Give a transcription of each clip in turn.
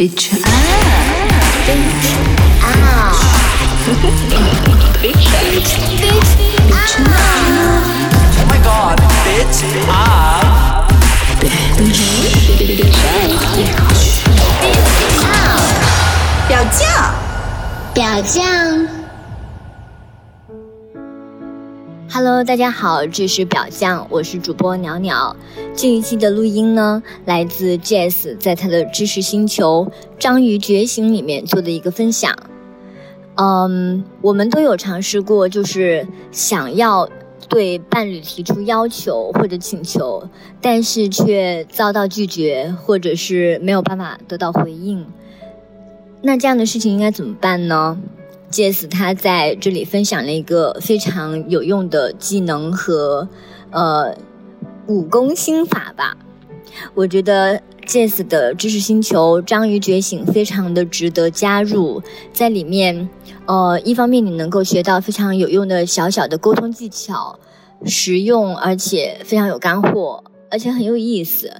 Bitch out. Oh my god, bitch up. 表酱，表酱。 Hello，大家好，这是表酱，我是主播鸟鸟。这一期的录音呢，来自 Jazz 在他的知识星球《章鱼觉醒》里面做的一个分享。嗯，我们都有尝试过，就是想要对伴侣提出要求或者请求，但是却遭到拒绝，或者是没有办法得到回应。那这样的事情应该怎么办呢？Jess 他在这里分享了一个非常有用的技能和呃武功心法吧。我觉得 Jess 的知识星球章鱼觉醒非常的值得加入，在里面，呃，一方面你能够学到非常有用的小小的沟通技巧，实用而且非常有干货，而且很有意思。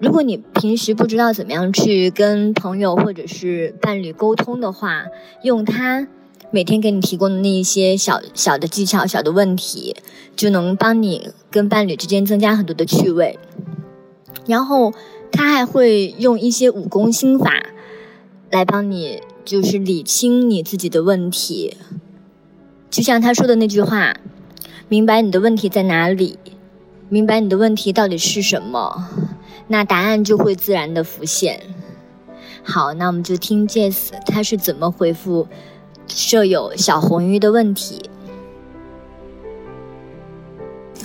如果你平时不知道怎么样去跟朋友或者是伴侣沟通的话，用它每天给你提供的那一些小小的技巧、小的问题，就能帮你跟伴侣之间增加很多的趣味。然后，他还会用一些武功心法来帮你，就是理清你自己的问题。就像他说的那句话：“明白你的问题在哪里，明白你的问题到底是什么。”那答案就会自然的浮现。好，那我们就听 Jess 他是怎么回复舍友小红鱼的问题。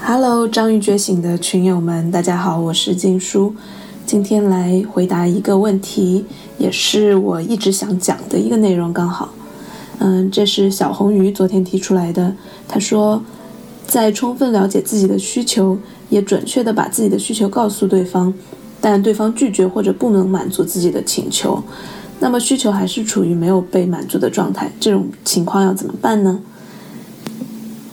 Hello，章鱼觉醒的群友们，大家好，我是静书，今天来回答一个问题，也是我一直想讲的一个内容，刚好，嗯，这是小红鱼昨天提出来的，他说，在充分了解自己的需求，也准确的把自己的需求告诉对方，但对方拒绝或者不能满足自己的请求，那么需求还是处于没有被满足的状态，这种情况要怎么办呢？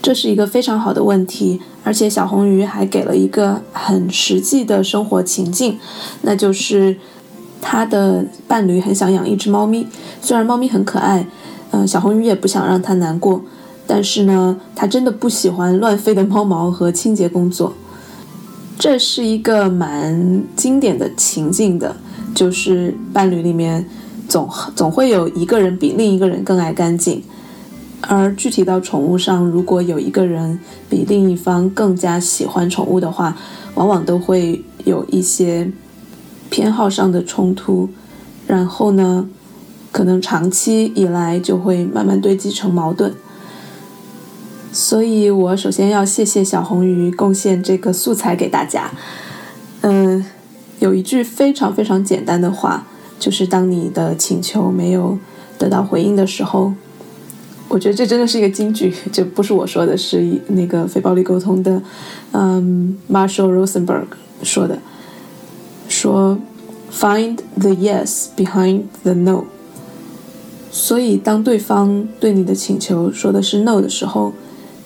这是一个非常好的问题，而且小红鱼还给了一个很实际的生活情境，那就是他的伴侣很想养一只猫咪，虽然猫咪很可爱，嗯、小红鱼也不想让它难过，但是呢，他真的不喜欢乱飞的猫毛和清洁工作。这是一个蛮经典的情境的，就是伴侣里面总总会有一个人比另一个人更爱干净。而具体到宠物上，如果有一个人比另一方更加喜欢宠物的话，往往都会有一些偏好上的冲突，然后呢，可能长期以来就会慢慢堆积成矛盾。所以我首先要谢谢小红鱼贡献这个素材给大家。嗯，有一句非常非常简单的话，就是当你的请求没有得到回应的时候。我觉得这真的是一个金句，这不是我说的，是那个非暴力沟通的，嗯，Marshall Rosenberg 说的，说 Find the yes behind the no。所以当对方对你的请求说的是 no 的时候，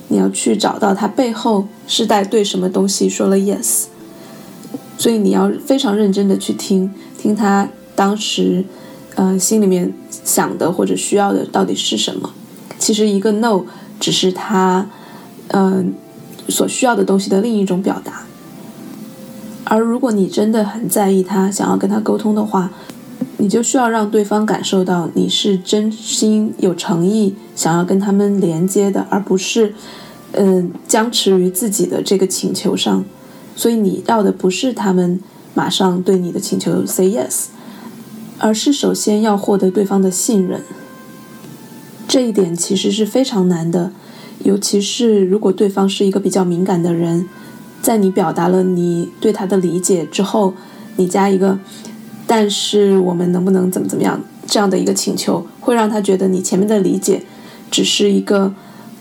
你要去找到他背后是在对什么东西说了 yes。所以你要非常认真的去听，听他当时，呃，心里面想的或者需要的到底是什么。其实一个 no 只是他，嗯、呃，所需要的东西的另一种表达。而如果你真的很在意他，想要跟他沟通的话，你就需要让对方感受到你是真心有诚意想要跟他们连接的，而不是，嗯、僵持于自己的这个请求上。所以你要的不是他们马上对你的请求 say yes，而是首先要获得对方的信任。这一点其实是非常难的，尤其是如果对方是一个比较敏感的人，在你表达了你对他的理解之后，你加一个“但是我们能不能怎么怎么样”这样的一个请求，会让他觉得你前面的理解只是一个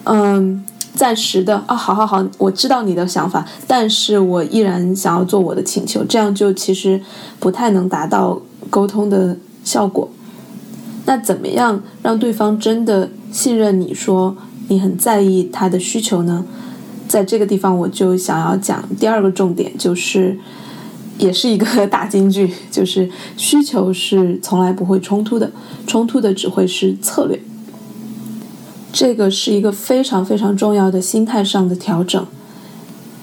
嗯暂时的啊，好好好，我知道你的想法，但是我依然想要做我的请求，这样就其实不太能达到沟通的效果。那怎么样让对方真的信任你说你很在意他的需求呢？在这个地方，我就想要讲第二个重点，就是也是一个大金句，就是需求是从来不会冲突的，冲突的只会是策略。这个是一个非常非常重要的心态上的调整，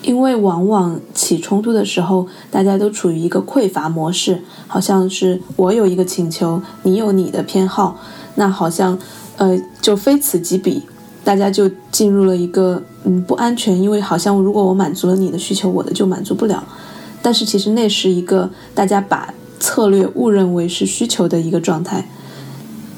因为往往起冲突的时候，大家都处于一个匮乏模式，好像是我有一个请求，你有你的偏好，那好像呃就非此即彼，大家就进入了一个嗯不安全，因为好像如果我满足了你的需求，我的就满足不了。但是其实那是一个大家把策略误认为是需求的一个状态。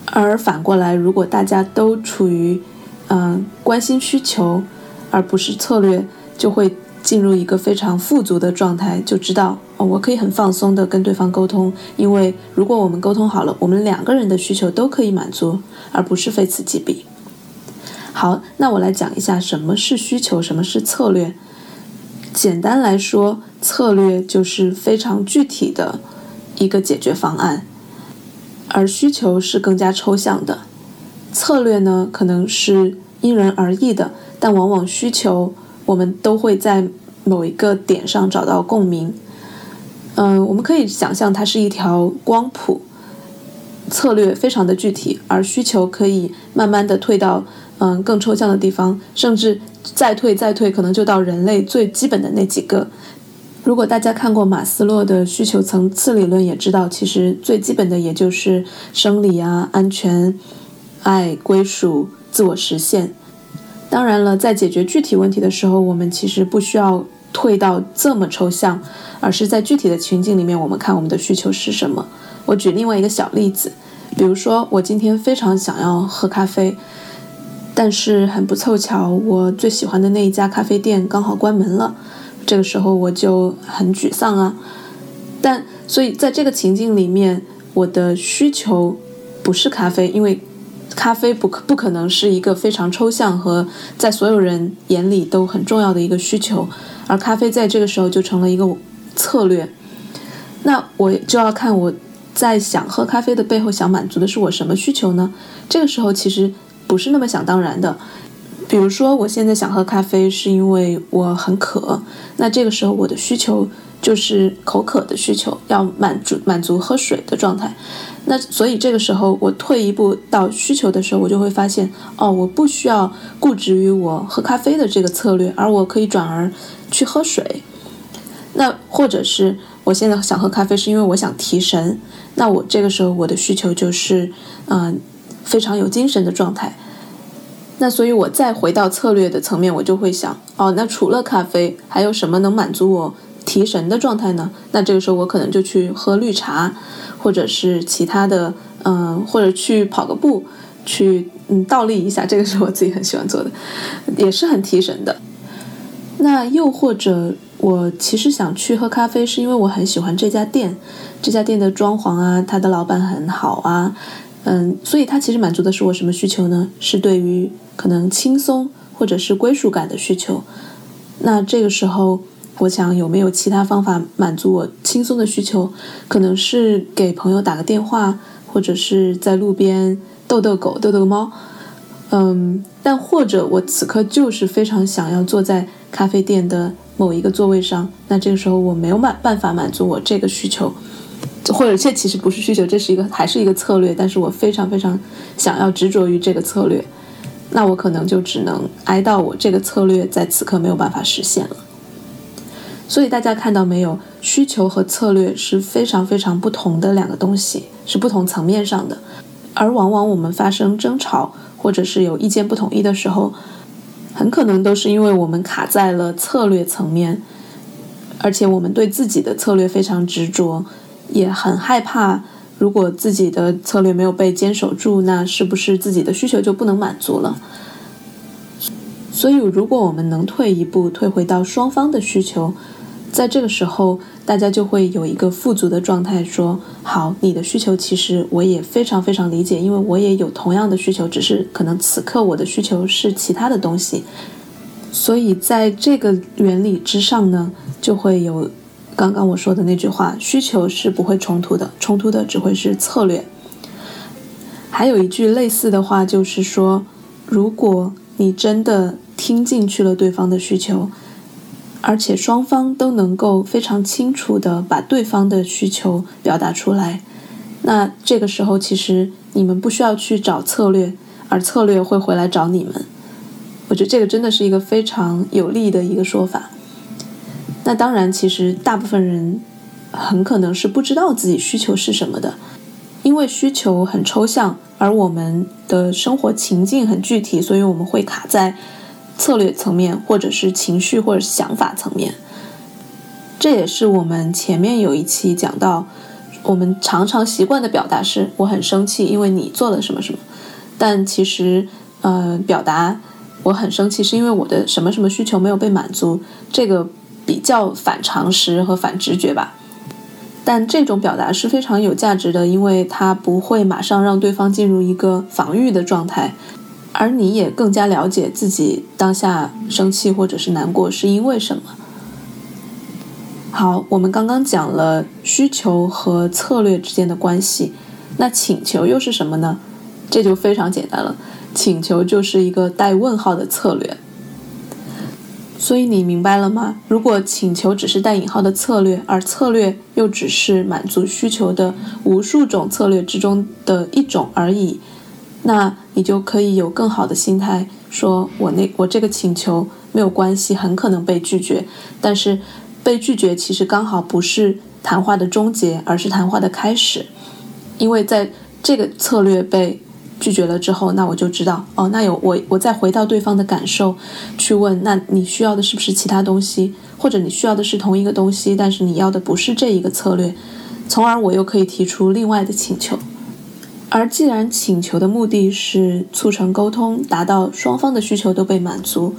而反过来，如果大家都处于，嗯，关心需求，而不是策略，就会进入一个非常富足的状态，就知道哦，我可以很放松的跟对方沟通，因为如果我们沟通好了，我们两个人的需求都可以满足，而不是非此即彼。好，那我来讲一下什么是需求，什么是策略。简单来说，策略就是非常具体的一个解决方案。而需求是更加抽象的，策略呢可能是因人而异的，但往往需求我们都会在某一个点上找到共鸣。嗯，我们可以想象它是一条光谱，策略非常的具体，而需求可以慢慢的退到嗯更抽象的地方，甚至再退再退，可能就到人类最基本的那几个。如果大家看过马斯洛的需求层次理论，也知道其实最基本的也就是生理啊、安全、爱、归属、自我实现。当然了，在解决具体问题的时候，我们其实不需要退到这么抽象，而是在具体的情境里面，我们看我们的需求是什么。我举另外一个小例子，比如说我今天非常想要喝咖啡，但是很不凑巧，我最喜欢的那一家咖啡店刚好关门了。这个时候我就很沮丧啊，但所以在这个情境里面，我的需求不是咖啡，因为咖啡不可不可能是一个非常抽象和在所有人眼里都很重要的一个需求，而咖啡在这个时候就成了一个策略。那我就要看我在想喝咖啡的背后想满足的是我什么需求呢？这个时候其实不是那么想当然的。比如说，我现在想喝咖啡，是因为我很渴。那这个时候，我的需求就是口渴的需求，要满足满足喝水的状态。那所以这个时候，我退一步到需求的时候，我就会发现，哦，我不需要固执于我喝咖啡的这个策略，而我可以转而去喝水。那或者是我现在想喝咖啡，是因为我想提神。那我这个时候，我的需求就是，嗯，非常有精神的状态。那所以，我再回到策略的层面，我就会想，哦，那除了咖啡，还有什么能满足我提神的状态呢？那这个时候，我可能就去喝绿茶，或者是其他的，嗯，或者去跑个步，去嗯倒立一下，这个是我自己很喜欢做的，也是很提神的。那又或者，我其实想去喝咖啡，是因为我很喜欢这家店，这家店的装潢啊，它的老板很好啊。嗯，所以它其实满足的是我什么需求呢？是对于可能轻松或者是归属感的需求。那这个时候，我想有没有其他方法满足我轻松的需求？可能是给朋友打个电话，或者是在路边逗逗狗、逗逗猫。嗯，但或者我此刻就是非常想要坐在咖啡店的某一个座位上。那这个时候我没有满办法满足我这个需求。或者这其实不是需求，这是一个还是一个策略，但是我非常非常想要执着于这个策略，那我可能就只能挨到我这个策略在此刻没有办法实现了。所以大家看到没有，需求和策略是非常非常不同的两个东西，是不同层面上的。而往往我们发生争吵或者是有意见不统一的时候，很可能都是因为我们卡在了策略层面，而且我们对自己的策略非常执着。也很害怕，如果自己的策略没有被坚守住，那是不是自己的需求就不能满足了？所以，如果我们能退一步，退回到双方的需求，在这个时候，大家就会有一个富足的状态，说：“好，你的需求其实我也非常非常理解，因为我也有同样的需求，只是可能此刻我的需求是其他的东西。”所以，在这个原理之上呢，就会有。刚刚我说的那句话，需求是不会冲突的，冲突的只会是策略。还有一句类似的话，就是说，如果你真的听进去了对方的需求，而且双方都能够非常清楚的把对方的需求表达出来。那这个时候，其实你们不需要去找策略，而策略会回来找你们。我觉得这个真的是一个非常有利的一个说法。那当然，其实大部分人很可能是不知道自己需求是什么的，因为需求很抽象，而我们的生活情境很具体，所以我们会卡在策略层面，或者是情绪或者想法层面。这也是我们前面有一期讲到，我们常常习惯的表达是“我很生气，因为你做了什么什么”，但其实，呃，表达我很生气是因为我的什么什么需求没有被满足，这个。比较反常识和反直觉吧，但这种表达是非常有价值的，因为它不会马上让对方进入一个防御的状态，而你也更加了解自己当下生气或者是难过是因为什么。好，我们刚刚讲了需求和策略之间的关系，那请求又是什么呢？这就非常简单了，请求就是一个带问号的策略。所以你明白了吗？如果请求只是带引号的策略，而策略又只是满足需求的无数种策略之中的一种而已，那你就可以有更好的心态，说我那我这个请求没有关系，很可能被拒绝，但是被拒绝其实刚好不是谈话的终结，而是谈话的开始，因为在这个策略被。拒绝了之后，那我就知道哦，那有我，我再回到对方的感受，去问，那你需要的是不是其他东西，或者你需要的是同一个东西，但是你要的不是这一个策略，从而我又可以提出另外的请求。而既然请求的目的是促成沟通，达到双方的需求都被满足，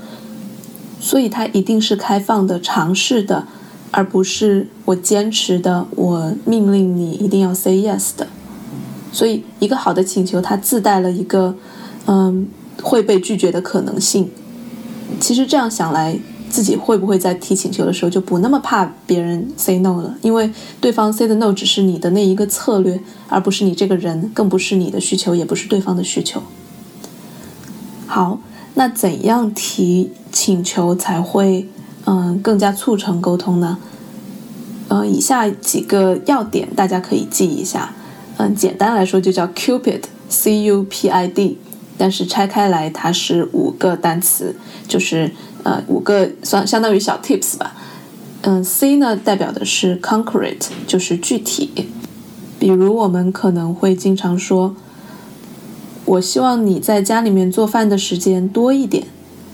所以它一定是开放的、尝试的，而不是我坚持的，我命令你一定要 say yes 的。所以，一个好的请求，它自带了一个，嗯，会被拒绝的可能性。其实这样想来，自己会不会在提请求的时候就不那么怕别人 say no 了？因为对方 say 的 no 只是你的那一个策略，而不是你这个人，更不是你的需求，也不是对方的需求。好，那怎样提请求才会，嗯，更加促成沟通呢？嗯，以下几个要点大家可以记一下。嗯，简单来说就叫 Cupid，C U P I D，但是拆开来它是五个单词，就是呃五个算相当于小 tips 吧。嗯，C 呢代表的是 concrete，就是具体。比如我们可能会经常说，我希望你在家里面做饭的时间多一点，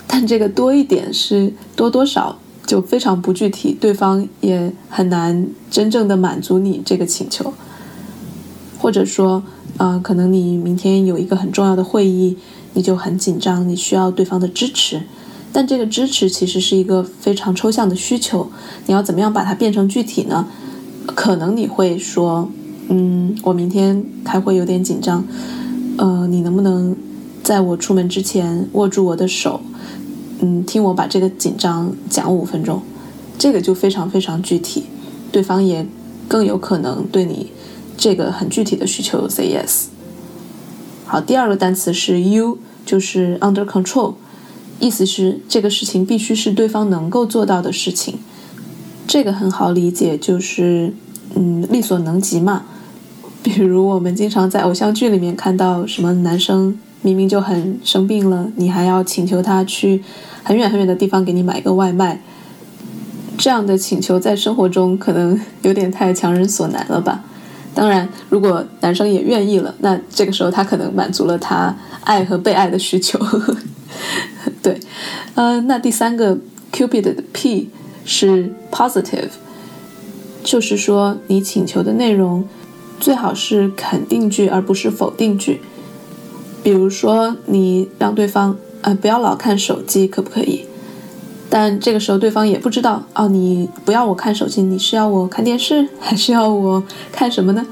但这个多一点是多多少就非常不具体，对方也很难真正的满足你这个请求。或者说，啊，可能你明天有一个很重要的会议，你就很紧张，你需要对方的支持，但这个支持其实是一个非常抽象的需求，你要怎么样把它变成具体呢？可能你会说，嗯，我明天开会有点紧张，呃，你能不能在我出门之前握住我的手，嗯，听我把这个紧张讲五分钟，这个就非常非常具体，对方也更有可能对你。这个很具体的需求，say yes。好，第二个单词是 you，就是 under control，意思是这个事情必须是对方能够做到的事情。这个很好理解，就是嗯力所能及嘛。比如我们经常在偶像剧里面看到，什么男生明明就很生病了，你还要请求他去很远很远的地方给你买个外卖。这样的请求在生活中可能有点太强人所难了吧。当然，如果男生也愿意了，那这个时候他可能满足了他爱和被爱的需求。对，呃，那第三个 Cupid 的 P 是 positive，就是说你请求的内容最好是肯定句而不是否定句。比如说，你让对方呃不要老看手机，可不可以？但这个时候对方也不知道哦，你不要我看手机，你是要我看电视，还是要我看什么呢？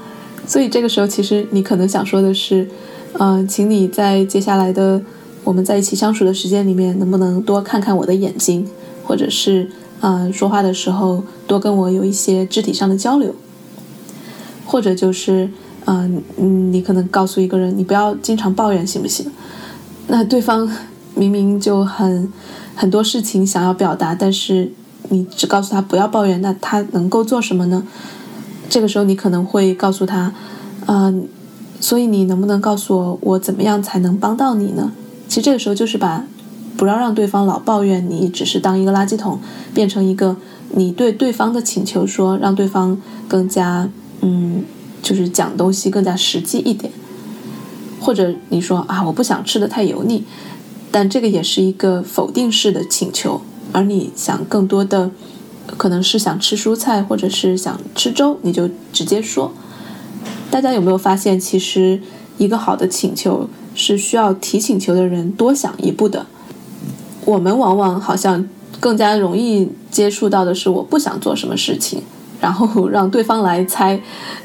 所以这个时候其实你可能想说的是，嗯，请你在接下来的我们在一起相处的时间里面，能不能多看看我的眼睛，或者是嗯说话的时候多跟我有一些肢体上的交流，或者就是嗯嗯，你可能告诉一个人，你不要经常抱怨，行不行？那对方明明就很。很多事情想要表达，但是你只告诉他不要抱怨，那他能够做什么呢？这个时候你可能会告诉他，嗯，所以你能不能告诉我，我怎么样才能帮到你呢？其实这个时候就是把不要让对方老抱怨你，只是当一个垃圾桶，变成一个你对对方的请求，说让对方更加嗯，就是讲东西更加实际一点。或者你说啊，我不想吃的太油腻，但这个也是一个否定式的请求，而你想更多的，可能是想吃蔬菜，或者是想吃粥，你就直接说。大家有没有发现，其实一个好的请求是需要提请求的人多想一步的。我们往往好像更加容易接触到的是，我不想做什么事情。然后让对方来猜，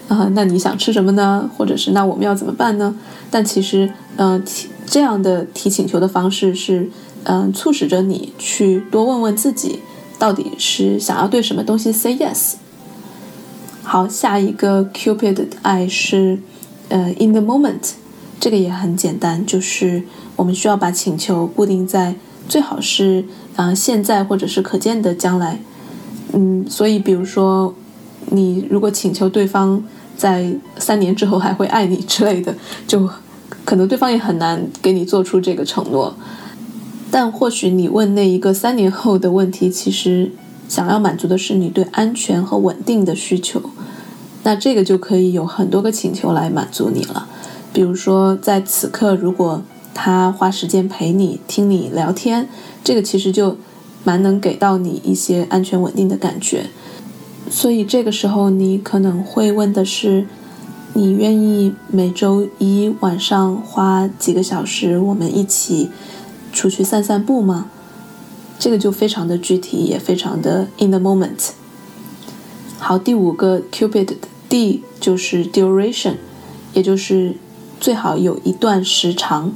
啊，那你想吃什么呢？或者是那我们要怎么办呢？但其实，嗯，提这样的提请求的方式是，嗯，促使着你去多问问自己，到底是想要对什么东西 say yes。好，下一个 Cupid 的爱是，呃，in the moment，这个也很简单，就是我们需要把请求固定在最好是，啊，现在或者是可见的将来。嗯，所以比如说。你如果请求对方在三年之后还会爱你之类的，就可能对方也很难给你做出这个承诺。但或许你问那一个三年后的问题，其实想要满足的是你对安全和稳定的需求。那这个就可以有很多个请求来满足你了。比如说，在此刻，如果他花时间陪你听你聊天，这个其实就蛮能给到你一些安全稳定的感觉。所以这个时候，你可能会问的是：你愿意每周一晚上花几个小时，我们一起出去散散步吗？这个就非常的具体，也非常的 in the moment。好，第五个 Cupid 的 D 就是 duration，也就是最好有一段时长。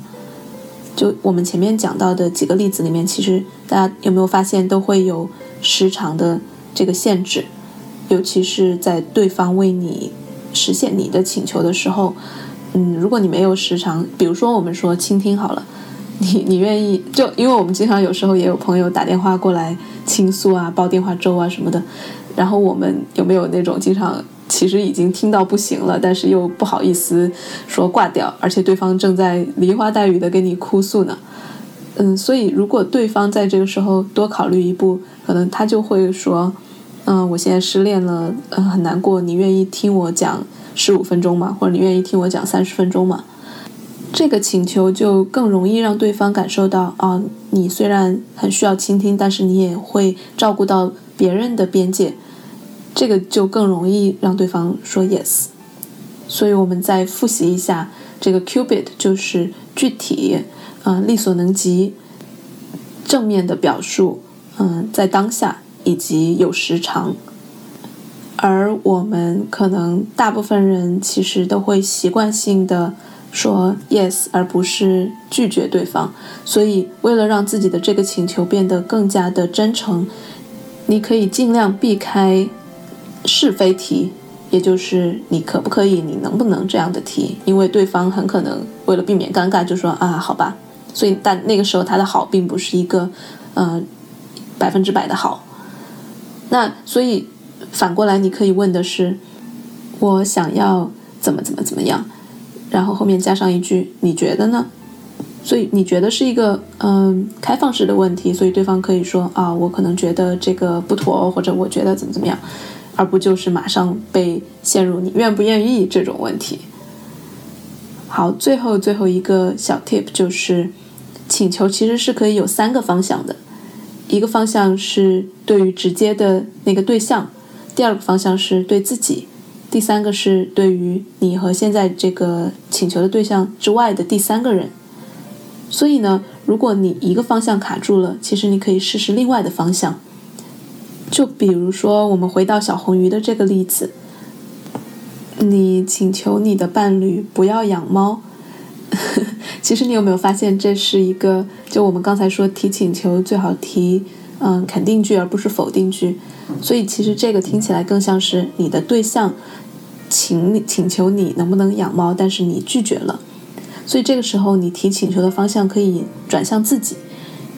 就我们前面讲到的几个例子里面，其实大家有没有发现都会有时长的这个限制？尤其是在对方为你实现你的请求的时候，嗯，如果你没有时长，比如说我们说倾听好了，你你愿意就因为我们经常有时候也有朋友打电话过来倾诉啊，煲电话粥啊什么的，然后我们有没有那种经常其实已经听到不行了，但是又不好意思说挂掉，而且对方正在梨花带雨的给你哭诉呢？嗯，所以如果对方在这个时候多考虑一步，可能他就会说。嗯，我现在失恋了，嗯，很难过。你愿意听我讲十五分钟吗？或者你愿意听我讲三十分钟吗？这个请求就更容易让对方感受到啊，你虽然很需要倾听，但是你也会照顾到别人的边界。这个就更容易让对方说 yes。所以我们再复习一下，这个 Cupid 就是具体，嗯，力所能及，正面的表述，嗯，在当下。以及有时长，而我们可能大部分人其实都会习惯性的说 yes，而不是拒绝对方。所以，为了让自己的这个请求变得更加的真诚，你可以尽量避开是非题，也就是你可不可以、你能不能这样的题，因为对方很可能为了避免尴尬就说啊，好吧。所以，但那个时候他的好并不是一个嗯百分之百的好。那所以反过来，你可以问的是：我想要怎么怎么怎么样，然后后面加上一句“你觉得呢？”所以你觉得是一个嗯开放式的问题，所以对方可以说啊，我可能觉得这个不妥，或者我觉得怎么怎么样，而不就是马上被陷入你愿不愿意这种问题。好，最后最后一个小 tip 就是，请求其实是可以有三个方向的。一个方向是对于直接的那个对象，第二个方向是对自己，第三个是对于你和现在这个请求的对象之外的第三个人。所以呢，如果你一个方向卡住了，其实你可以试试另外的方向。就比如说，我们回到小红鱼的这个例子，你请求你的伴侣不要养猫。其实你有没有发现，这是一个就我们刚才说提请求最好提嗯肯定句而不是否定句，所以其实这个听起来更像是你的对象请你请求你能不能养猫，但是你拒绝了，所以这个时候你提请求的方向可以转向自己，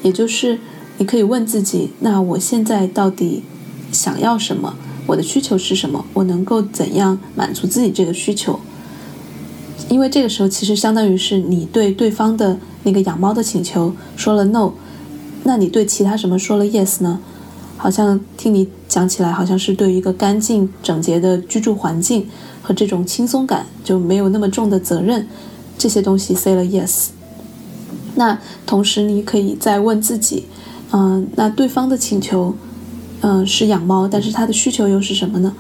也就是你可以问自己：那我现在到底想要什么？我的需求是什么？我能够怎样满足自己这个需求？因为这个时候其实相当于是你对对方的那个养猫的请求说了 no，那你对其他什么说了 yes 呢？好像听你讲起来，好像是对于一个干净整洁的居住环境和这种轻松感就没有那么重的责任，这些东西 say 了 yes。那同时你可以再问自己，嗯，那对方的请求，嗯，是养猫，但是他的需求又是什么呢？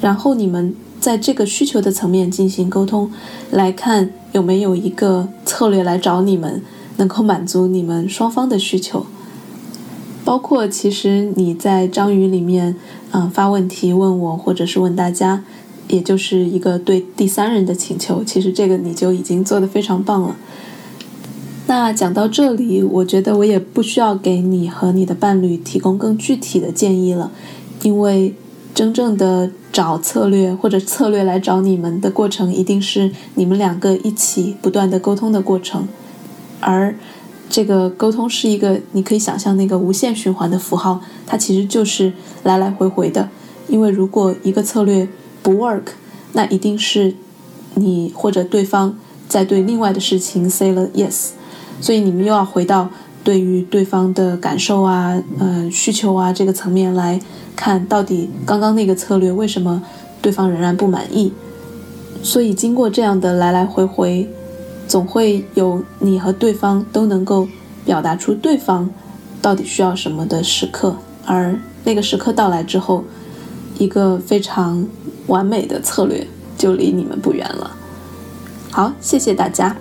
然后你们在这个需求的层面进行沟通，来看有没有一个策略来找你们，能够满足你们双方的需求。包括其实你在章鱼里面，嗯，发问题问我，或者是问大家，也就是一个对第三人的请求。其实这个你就已经做得非常棒了。那讲到这里，我觉得我也不需要给你和你的伴侣提供更具体的建议了，因为真正的找策略或者策略来找你们的过程，一定是你们两个一起不断的沟通的过程，而。这个沟通是一个，你可以想象那个无限循环的符号，它其实就是来来回回的。因为如果一个策略不 work，那一定是你或者对方在对另外的事情 say 了 yes，所以你们又要回到对于对方的感受啊、嗯需求啊这个层面来看，到底刚刚那个策略为什么对方仍然不满意？所以经过这样的来来回回。总会有你和对方都能够表达出对方到底需要什么的时刻，而那个时刻到来之后，一个非常完美的策略就离你们不远了。好，谢谢大家。